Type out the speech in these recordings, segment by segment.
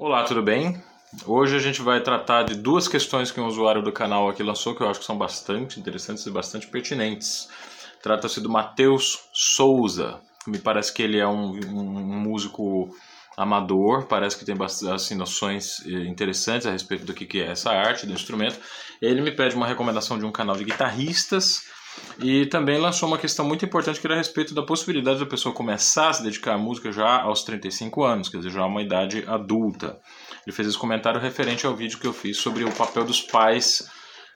Olá, tudo bem? Hoje a gente vai tratar de duas questões que um usuário do canal aqui lançou que eu acho que são bastante interessantes e bastante pertinentes. Trata-se do Matheus Souza. Me parece que ele é um, um, músico amador, parece que tem assim, noções eh, interessantes a respeito do que é essa arte do instrumento. Ele me pede uma recomendação de um canal de guitarristas e também lançou uma questão muito importante que era a respeito da possibilidade da pessoa começar a se dedicar à música já aos 35 anos, quer dizer, já uma idade adulta. Ele fez esse comentário referente ao vídeo que eu fiz sobre o papel dos pais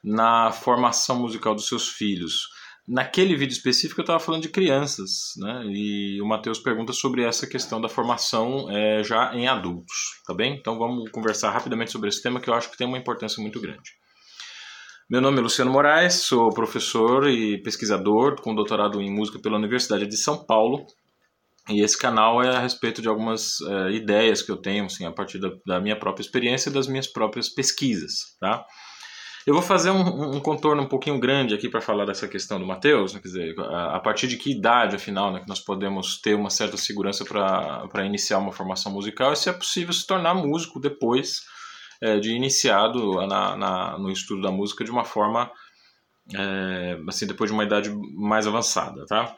na formação musical dos seus filhos. Naquele vídeo específico eu estava falando de crianças, né? E o Matheus pergunta sobre essa questão da formação é, já em adultos, tá bem? Então vamos conversar rapidamente sobre esse tema que eu acho que tem uma importância muito grande. Meu nome é Luciano Moraes, sou professor e pesquisador com doutorado em música pela Universidade de São Paulo. E esse canal é a respeito de algumas uh, ideias que eu tenho, assim, a partir da, da, minha própria experiência e das minhas próprias pesquisas, tá? Eu vou fazer um, um contorno um pouquinho grande aqui para falar dessa questão do Matheus, né? quer dizer, a, a, partir de que idade, afinal, né, que nós podemos ter uma certa segurança para iniciar uma formação musical e se é possível se tornar músico depois é, de iniciado na, na, no estudo da música de uma forma, é, assim, depois de uma idade mais avançada, tá?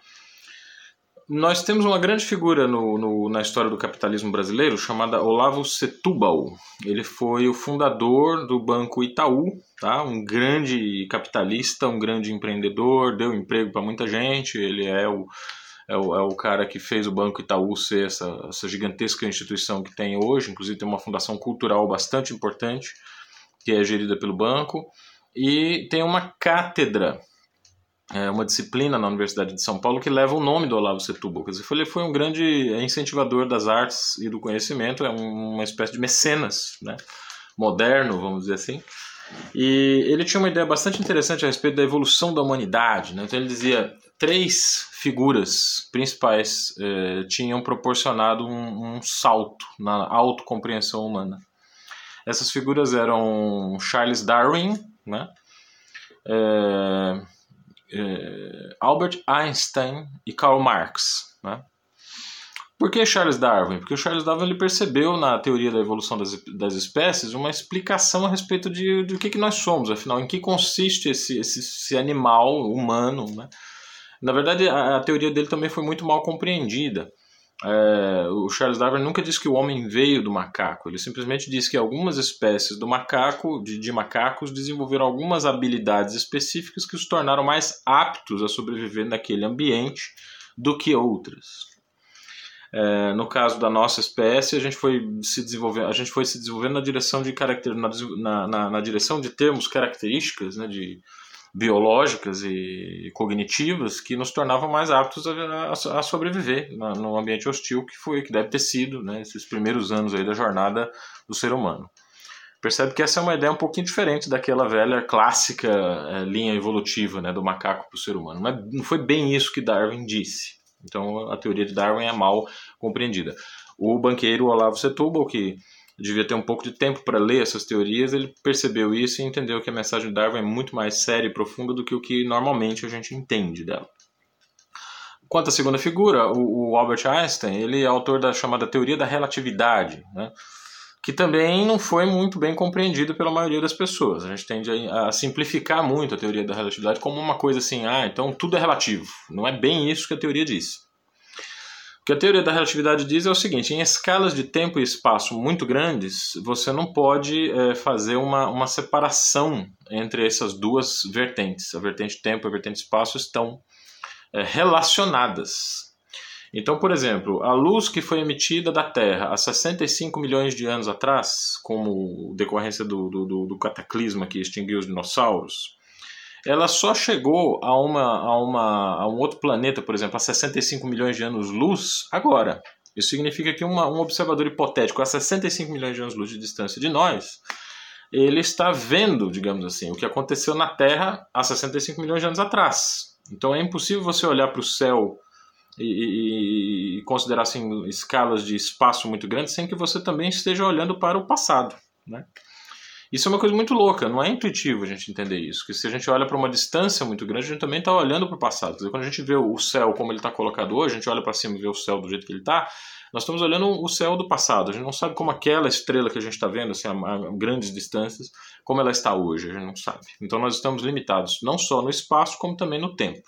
Nós temos uma grande figura no, no, na história do capitalismo brasileiro chamada Olavo Setúbal. Ele foi o fundador do Banco Itaú, tá? um grande capitalista, um grande empreendedor, deu emprego para muita gente. Ele é o é o, é o cara que fez o Banco Itaú ser essa, essa gigantesca instituição que tem hoje, inclusive tem uma fundação cultural bastante importante, que é gerida pelo banco, e tem uma cátedra, é, uma disciplina na Universidade de São Paulo que leva o nome do Olavo Setúbal. Quer dizer, ele foi um grande incentivador das artes e do conhecimento, é uma espécie de mecenas, né? moderno, vamos dizer assim. E ele tinha uma ideia bastante interessante a respeito da evolução da humanidade. Né? Então ele dizia: três figuras principais eh, tinham proporcionado um, um, salto na autocompreensão humana. Essas figuras eram Charles Darwin, né? Eh, eh, Albert Einstein e Karl Marx. Né? Por que Charles Darwin? Porque o Charles Darwin ele percebeu na teoria da evolução das, das espécies uma explicação a respeito de, de o que, que nós somos, afinal, em que consiste esse, esse, esse animal humano, né? Na verdade, a, a teoria dele também foi muito mal compreendida. É, o Charles Darwin nunca disse que o homem veio do macaco, ele simplesmente disse que algumas espécies do macaco, de, de, macacos, desenvolveram algumas habilidades específicas que os tornaram mais aptos a sobreviver naquele ambiente do que outras. É, no caso da nossa espécie, a gente foi se desenvolvendo, a gente foi se desenvolvendo na direção de na, na, na direção de termos características, né, de biológicas e cognitivas que nos tornavam mais aptos a, a, sobreviver no ambiente hostil que foi que deve ter sido né, esses primeiros anos aí da jornada do ser humano. Percebe que essa é uma ideia um pouquinho diferente daquela velha clássica é, linha evolutiva né, do macaco para o ser humano. Mas não foi bem isso que Darwin disse. Então a teoria de Darwin é mal compreendida. O banqueiro Olavo Setúbal, que devia ter um pouco de tempo para ler essas teorias, ele percebeu isso e entendeu que a mensagem de Darwin é muito mais séria e profunda do que o que normalmente a gente entende dela. Quanto à segunda figura, o, Albert Einstein, ele é autor da chamada teoria da relatividade, né? que também não foi muito bem compreendido pela maioria das pessoas. A gente tende a, a, simplificar muito a teoria da relatividade como uma coisa assim, ah, então tudo é relativo. Não é bem isso que a teoria diz. O que a teoria da relatividade diz é o seguinte: em escalas de tempo e espaço muito grandes, você não pode é, fazer uma, uma separação entre essas duas vertentes. A vertente tempo e a vertente espaço estão é, relacionadas. Então, por exemplo, a luz que foi emitida da Terra há 65 milhões de anos atrás, como decorrência do, do, do cataclisma que extinguiu os dinossauros, ela só chegou a, uma, a, uma, a um outro planeta, por exemplo, a 65 milhões de anos-luz agora. Isso significa que uma, um observador hipotético a 65 milhões de anos-luz de distância de nós, ele está vendo, digamos assim, o que aconteceu na Terra há 65 milhões de anos atrás. Então é impossível você olhar para o céu e, e, e, considerar assim, escalas de espaço muito grandes sem que você também esteja olhando para o passado. Né? Isso é uma coisa muito louca, não é intuitivo a gente entender isso. Que se a gente olha para uma distância muito grande, a gente também está olhando para o passado. Dizer, quando a gente vê o céu como ele está colocado hoje, a gente olha para cima e vê o céu do jeito que ele está, nós estamos olhando o céu do passado. A gente não sabe como aquela estrela que a gente está vendo, assim, a, a, grandes distâncias, como ela está hoje. A gente não sabe. Então nós estamos limitados não só no espaço, como também no tempo.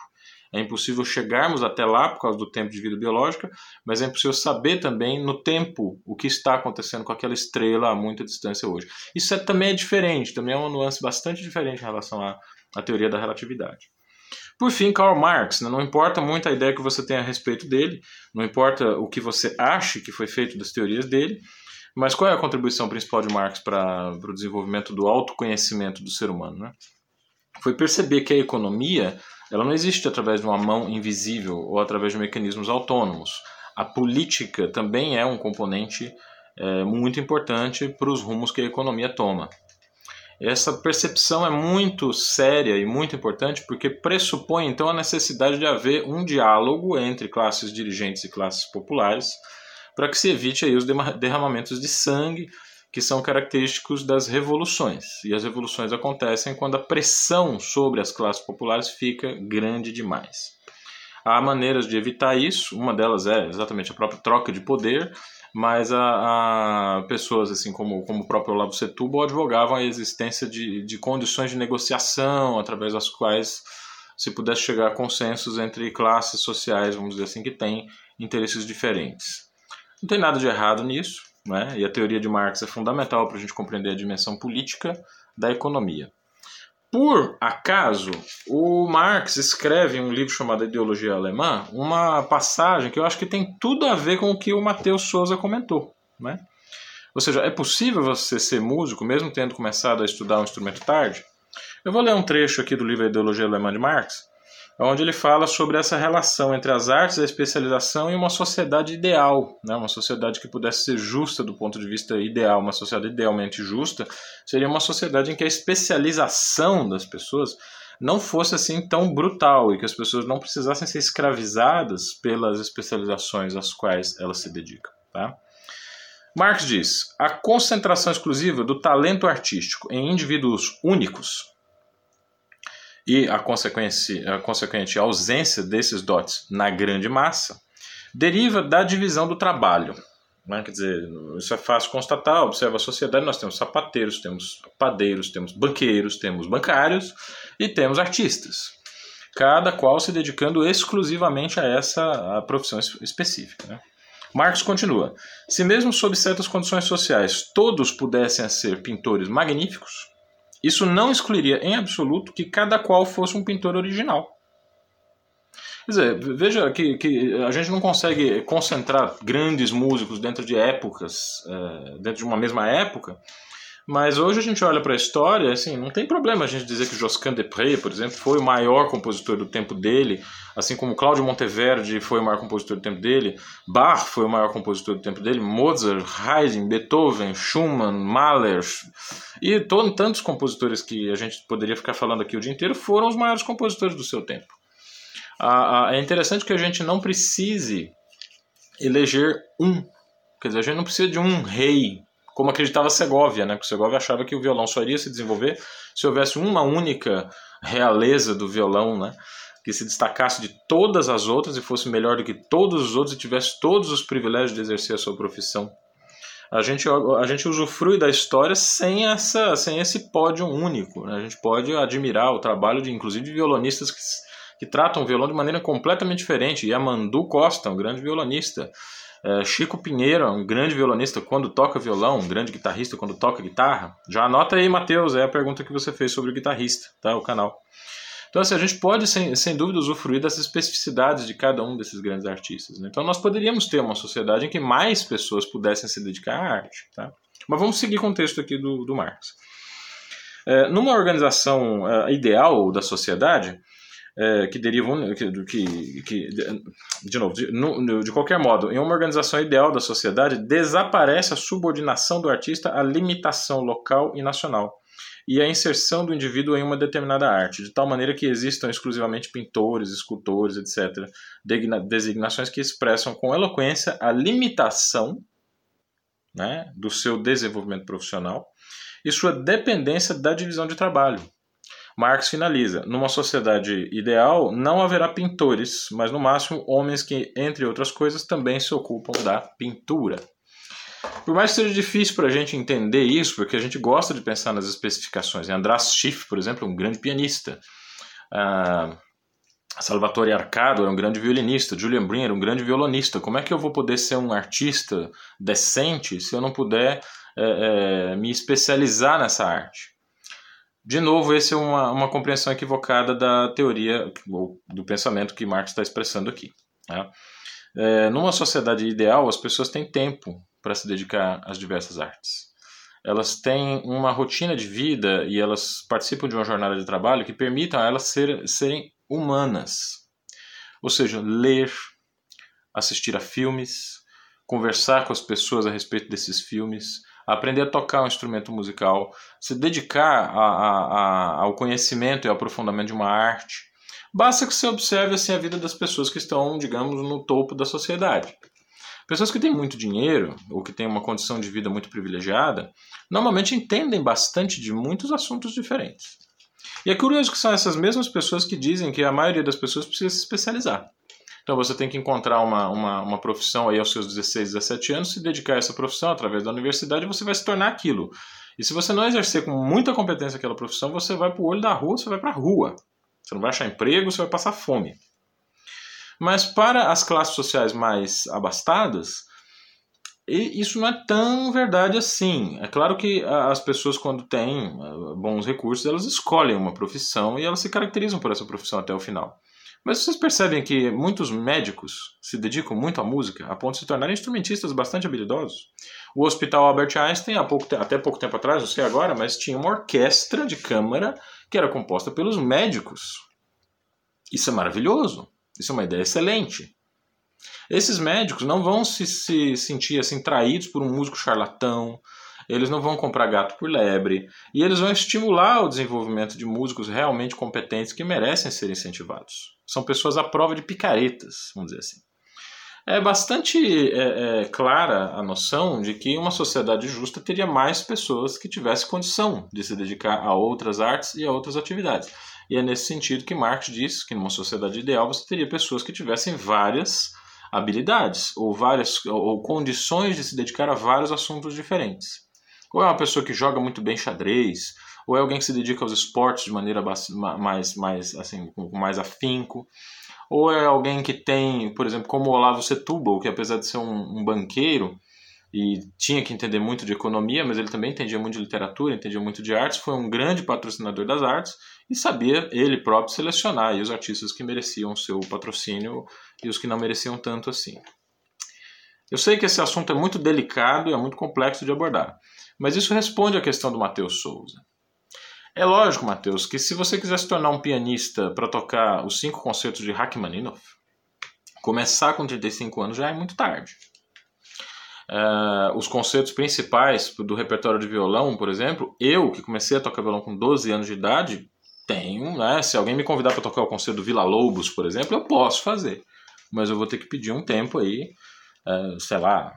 É impossível chegarmos até lá por causa do tempo de vida biológica, mas é impossível saber também no tempo o que está acontecendo com aquela estrela a muita distância hoje. Isso é, também é diferente, também é uma nuance bastante diferente em relação à, à teoria da relatividade. Por fim, Karl Marx, né? não importa muito a ideia que você tenha a respeito dele, não importa o que você ache que foi feito das teorias dele, mas qual é a contribuição principal de Marx para o desenvolvimento do autoconhecimento do ser humano? Né? Foi perceber que a economia ela não existe através de uma mão invisível ou através de mecanismos autônomos. A política também é um componente é, muito importante para os rumos que a economia toma. Essa percepção é muito séria e muito importante porque pressupõe então a necessidade de haver um diálogo entre classes dirigentes e classes populares para que se evite aí os derramamentos de sangue que são característicos das revoluções. E as revoluções acontecem quando a pressão sobre as classes populares fica grande demais. Há maneiras de evitar isso, uma delas é exatamente a própria troca de poder, mas a, a pessoas assim como, como o próprio Olavo Setúbal advogavam a existência de, de condições de negociação através das quais se pudesse chegar a consensos entre classes sociais, vamos dizer assim, que têm interesses diferentes. Não tem nada de errado nisso, né? e a teoria de Marx é fundamental para a gente compreender a dimensão política da economia. Por acaso, o Marx escreve em um livro chamado Ideologia Alemã uma passagem que eu acho que tem tudo a ver com o que o Matheus Souza comentou. Né? Ou seja, é possível você ser músico mesmo tendo começado a estudar um instrumento tarde? Eu vou ler um trecho aqui do livro Ideologia Alemã de Marx, onde ele fala sobre essa relação entre as artes, a especialização e uma sociedade ideal, né? uma sociedade que pudesse ser justa do ponto de vista ideal, uma sociedade idealmente justa, seria uma sociedade em que a especialização das pessoas não fosse assim tão brutal e que as pessoas não precisassem ser escravizadas pelas especializações às quais elas se dedicam. Tá? Marx diz: a concentração exclusiva do talento artístico em indivíduos únicos e a, a consequente ausência desses dotes na grande massa deriva da divisão do trabalho. Né? Quer dizer, isso é fácil constatar, observa a sociedade, nós temos sapateiros, temos padeiros, temos banqueiros, temos bancários e temos artistas. Cada qual se dedicando exclusivamente a essa a profissão específica. Né? Marx continua: se mesmo sob certas condições sociais todos pudessem ser pintores magníficos, isso não excluiria em absoluto que cada qual fosse um pintor original. Quer dizer, veja que, que a gente não consegue concentrar grandes músicos dentro de épocas, é, dentro de uma mesma época, mas hoje a gente olha para a história, assim, não tem problema a gente dizer que Josquin de Pré, por exemplo, foi o maior compositor do tempo dele, assim como Cláudio Monteverdi foi o maior compositor do tempo dele, Bach foi o maior compositor do tempo dele, Mozart, Haydn, Beethoven, Schumann, Mahler e todo, tantos compositores que a gente poderia ficar falando aqui o dia inteiro foram os maiores compositores do seu tempo. Ah, é interessante que a gente não precise eleger um, quer dizer, a gente não precisa de um rei como acreditava Segovia, né? Porque Segovia achava que o violão só iria se desenvolver se houvesse uma única realeza do violão, né? Que se destacasse de todas as outras e fosse melhor do que todos os outros e tivesse todos os privilégios de exercer a sua profissão. A gente, a gente usufrui da história sem, essa, sem esse pódio único. Né? A gente pode admirar o trabalho de, inclusive, de violonistas que, que tratam o violão de maneira completamente diferente. Yamandu Costa, um grande violonista. É, Chico Pinheiro um grande violonista quando toca violão, um grande guitarrista quando toca guitarra. Já anota aí, Matheus, é a pergunta que você fez sobre o guitarrista, tá? O canal. Então, assim, a gente pode, sem, sem dúvida, usufruir das especificidades de cada um desses grandes artistas. Né? Então, nós poderíamos ter uma sociedade em que mais pessoas pudessem se dedicar à arte. Tá? Mas vamos seguir com o texto aqui do, do Marx. É, numa organização é, ideal da sociedade, é, que derivam que, que, de novo de, no, de qualquer modo em uma organização ideal da sociedade desaparece a subordinação do artista à limitação local e nacional e a inserção do indivíduo em uma determinada arte, de tal maneira que existam exclusivamente pintores, escultores, etc., designações que expressam com eloquência a limitação né, do seu desenvolvimento profissional e sua dependência da divisão de trabalho Marx finaliza: numa sociedade ideal não haverá pintores, mas no máximo homens que, entre outras coisas, também se ocupam da pintura. Por mais que seja difícil para a gente entender isso, porque a gente gosta de pensar nas especificações. András Schiff, por exemplo, é um grande pianista. Uh, Salvatore Arcado era um grande violinista. Julian Brin era um grande violonista. Como é que eu vou poder ser um artista decente se eu não puder é, é, me especializar nessa arte? De novo, essa é uma, uma compreensão equivocada da teoria ou do pensamento que Marx está expressando aqui. Né? É, numa sociedade ideal, as pessoas têm tempo para se dedicar às diversas artes. Elas têm uma rotina de vida e elas participam de uma jornada de trabalho que permitam a elas ser, serem humanas. Ou seja, ler, assistir a filmes, conversar com as pessoas a respeito desses filmes, aprender a tocar um instrumento musical, se dedicar a, a, a, ao conhecimento e ao aprofundamento de uma arte. Basta que você observe assim, a vida das pessoas que estão, digamos, no topo da sociedade. Pessoas que têm muito dinheiro ou que têm uma condição de vida muito privilegiada, normalmente entendem bastante de muitos assuntos diferentes. E é curioso que são essas mesmas pessoas que dizem que a maioria das pessoas precisa se especializar. Então você tem que encontrar uma, uma, uma profissão aí aos seus 16, 17 anos, se dedicar a essa profissão através da universidade você vai se tornar aquilo. E se você não exercer com muita competência aquela profissão, você vai para o olho da rua, você vai para a rua. Você não vai achar emprego, você vai passar fome. Mas para as classes sociais mais abastadas, isso não é tão verdade assim. É claro que as pessoas, quando têm eh, bons recursos, elas escolhem uma profissão e elas se caracterizam por essa profissão até o final. Mas vocês percebem que muitos médicos se dedicam muito à música, a ponto de se tornarem instrumentistas bastante habilidosos. O Hospital Albert Einstein, pouco, até pouco tempo atrás, não sei agora, mas tinha uma orquestra de câmara que era composta pelos médicos. Isso é maravilhoso. Isso é uma ideia excelente. Esses médicos não vão se, se sentir assim traídos por um músico charlatão, eles não vão comprar gato por lebre, e eles vão estimular o desenvolvimento de músicos realmente competentes que merecem ser incentivados. São pessoas à prova de picaretas, vamos dizer assim. É bastante é, é, clara a noção de que uma sociedade justa teria mais pessoas que tivessem condição de se dedicar a outras artes e a outras atividades. E é nesse sentido que Marx diz que numa sociedade ideal você teria pessoas que tivessem várias habilidades ou várias ou condições de se dedicar a vários assuntos diferentes. Ou é uma pessoa que joga muito bem xadrez, ou é alguém que se dedica aos esportes de maneira mais, mais assim, com mais afinco, ou é alguém que tem, por exemplo, como o Olavo Setúbal, que apesar de ser um, um banqueiro, e tinha que entender muito de economia, mas ele também entendia muito de literatura, entendia muito de artes, foi um grande patrocinador das artes e sabia ele próprio selecionar os artistas que mereciam seu patrocínio e os que não mereciam tanto assim. Eu sei que esse assunto é muito delicado e é muito complexo de abordar, mas isso responde à questão do Matheus Souza. É lógico, Matheus, que se você quiser se tornar um pianista para tocar os cinco concertos de Rachmaninoff, começar com 35 anos já é muito tarde. Uh, os conceitos principais do repertório de violão, por exemplo, eu que comecei a tocar violão com 12 anos de idade, tenho, né? Se alguém me convidar para tocar o concerto do Vila Lobos, por exemplo, eu posso fazer. Mas eu vou ter que pedir um tempo aí, uh, sei lá,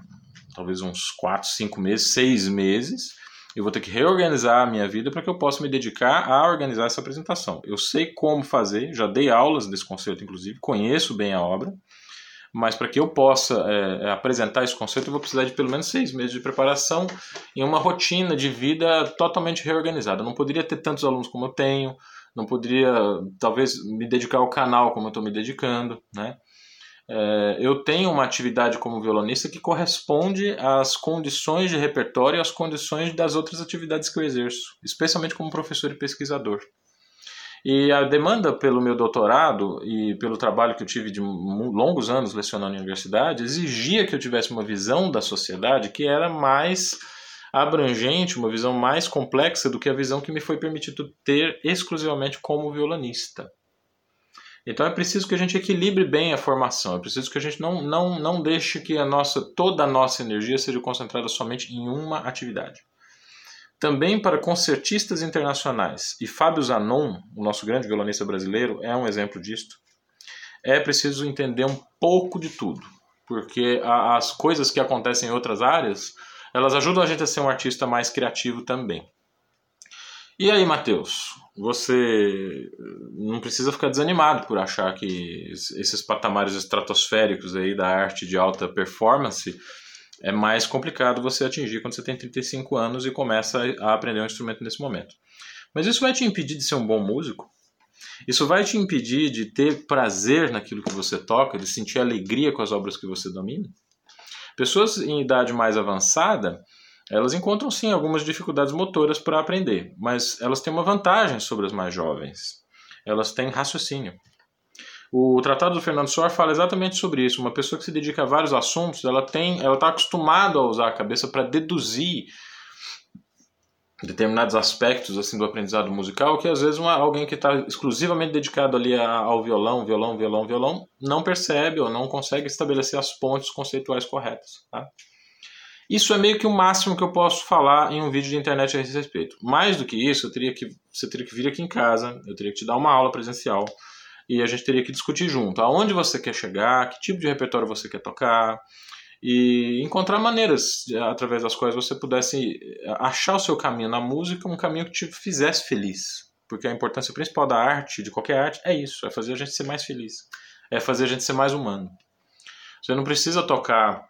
talvez uns 4, 5 meses, 6 meses. Eu vou ter que reorganizar a minha vida para que eu possa me dedicar a organizar essa apresentação. Eu sei como fazer, já dei aulas desse concerto, inclusive, conheço bem a obra mas para que eu possa é, é, apresentar esse conceito, eu vou precisar de pelo menos seis meses de preparação em uma rotina de vida totalmente reorganizada. Eu não poderia ter tantos alunos como eu tenho, não poderia, talvez, me dedicar ao canal como eu estou me dedicando, né? É, eu tenho uma atividade como violonista que corresponde às condições de repertório e às condições das outras atividades que eu exerço, especialmente como professor e pesquisador. E a demanda pelo meu doutorado e pelo trabalho que eu tive de longos anos lecionando em universidade exigia que eu tivesse uma visão da sociedade que era mais abrangente, uma visão mais complexa do que a visão que me foi permitido ter exclusivamente como violonista. Então é preciso que a gente equilibre bem a formação, é preciso que a gente não, não, não deixe que a nossa, toda a nossa energia seja concentrada somente em uma atividade. Também para concertistas internacionais, e Fábio Zanon, o nosso grande violonista brasileiro, é um exemplo disto, é preciso entender um pouco de tudo, porque as coisas que acontecem em outras áreas, elas ajudam a gente a ser um artista mais criativo também. E aí, Matheus? Você não precisa ficar desanimado por achar que esses patamares estratosféricos aí da arte de alta performance é mais complicado você atingir quando você tem 35 anos e começa a aprender um instrumento nesse momento. Mas isso vai te impedir de ser um bom músico? Isso vai te impedir de ter prazer naquilo que você toca, de sentir alegria com as obras que você domina? Pessoas em idade mais avançada, elas encontram sim algumas dificuldades motoras para aprender, mas elas têm uma vantagem sobre as mais jovens. Elas têm raciocínio. O tratado do Fernando Sor fala exatamente sobre isso. Uma pessoa que se dedica a vários assuntos, ela tem, ela está acostumada a usar a cabeça para deduzir determinados aspectos assim do aprendizado musical que às vezes uma, alguém que está exclusivamente dedicado ali ao violão, violão, violão, violão, não percebe ou não consegue estabelecer as pontes conceituais corretas. Tá? Isso é meio que o máximo que eu posso falar em um vídeo de internet a esse respeito. Mais do que isso, eu teria que, você teria que vir aqui em casa, eu teria que te dar uma aula presencial e a gente teria que discutir junto aonde você quer chegar, que tipo de repertório você quer tocar, e encontrar maneiras através das quais você pudesse achar o seu caminho na música, um caminho que te fizesse feliz. Porque a importância principal da arte, de qualquer arte, é isso: é fazer a gente ser mais feliz, é fazer a gente ser mais humano. Você não precisa tocar,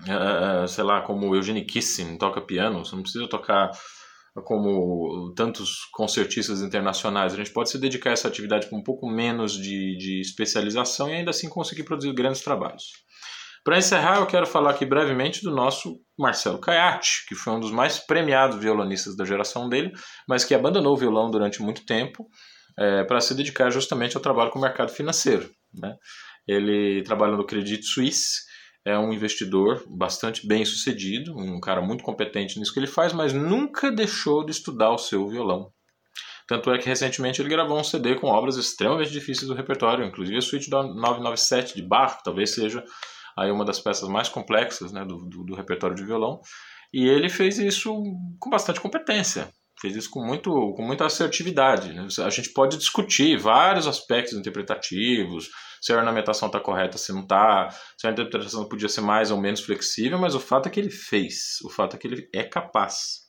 uh, sei lá, como Eugene Kissin toca piano, você não precisa tocar como tantos concertistas internacionais. A gente pode se dedicar a essa atividade com um pouco menos de, de especialização e ainda assim conseguir produzir grandes trabalhos. Para encerrar, eu quero falar aqui brevemente do nosso Marcelo Caiate, que foi um dos mais premiados violonistas da geração dele, mas que abandonou o violão durante muito tempo é, para se dedicar justamente ao trabalho com o mercado financeiro. Né? Ele trabalha no Credit Suisse, é um investidor bastante bem sucedido, um cara muito competente nisso que ele faz, mas nunca deixou de estudar o seu violão. Tanto é que recentemente ele gravou um CD com obras extremamente difíceis do repertório, inclusive a suíte da 997 de Bach, talvez seja aí uma das peças mais complexas né, do, do, do repertório de violão. E ele fez isso com bastante competência, fez isso com, muito, com muita assertividade. Né? A gente pode discutir vários aspectos interpretativos, se a ornamentação está correta, se não está, se a interpretação podia ser mais ou menos flexível, mas o fato é que ele fez, o fato é que ele é capaz.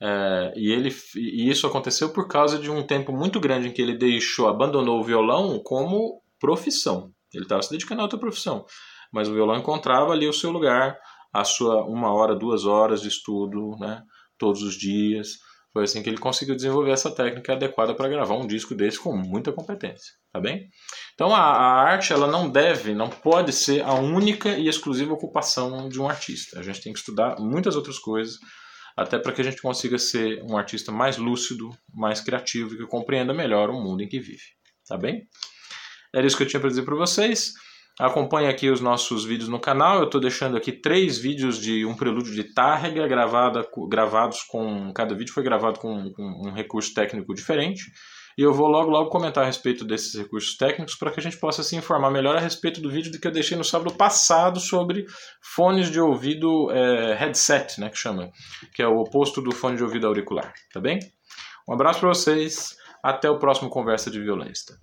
É, e, ele, e isso aconteceu por causa de um tempo muito grande em que ele deixou, abandonou o violão como profissão. Ele estava se dedicando a outra profissão mas o violão encontrava ali o seu lugar, a sua uma hora, duas horas de estudo, né, todos os dias. Foi assim que ele conseguiu desenvolver essa técnica adequada para gravar um disco desse com muita competência, tá bem? Então a, a, arte ela não deve, não pode ser a única e exclusiva ocupação de um artista. A gente tem que estudar muitas outras coisas, até para que a gente consiga ser um artista mais lúcido, mais criativo e que compreenda melhor o mundo em que vive, tá bem? Era isso que eu tinha para dizer para vocês. Acompanhe aqui os nossos vídeos no canal. Eu estou deixando aqui três vídeos de um prelúdio de tárrega gravada, gravados com. Cada vídeo foi gravado com, com, um recurso técnico diferente. E eu vou logo logo comentar a respeito desses recursos técnicos para que a gente possa se informar melhor a respeito do vídeo que eu deixei no sábado passado sobre fones de ouvido é, headset, né, que chama, que é o oposto do fone de ouvido auricular, tá bem? Um abraço para vocês, até o próximo Conversa de Violonista.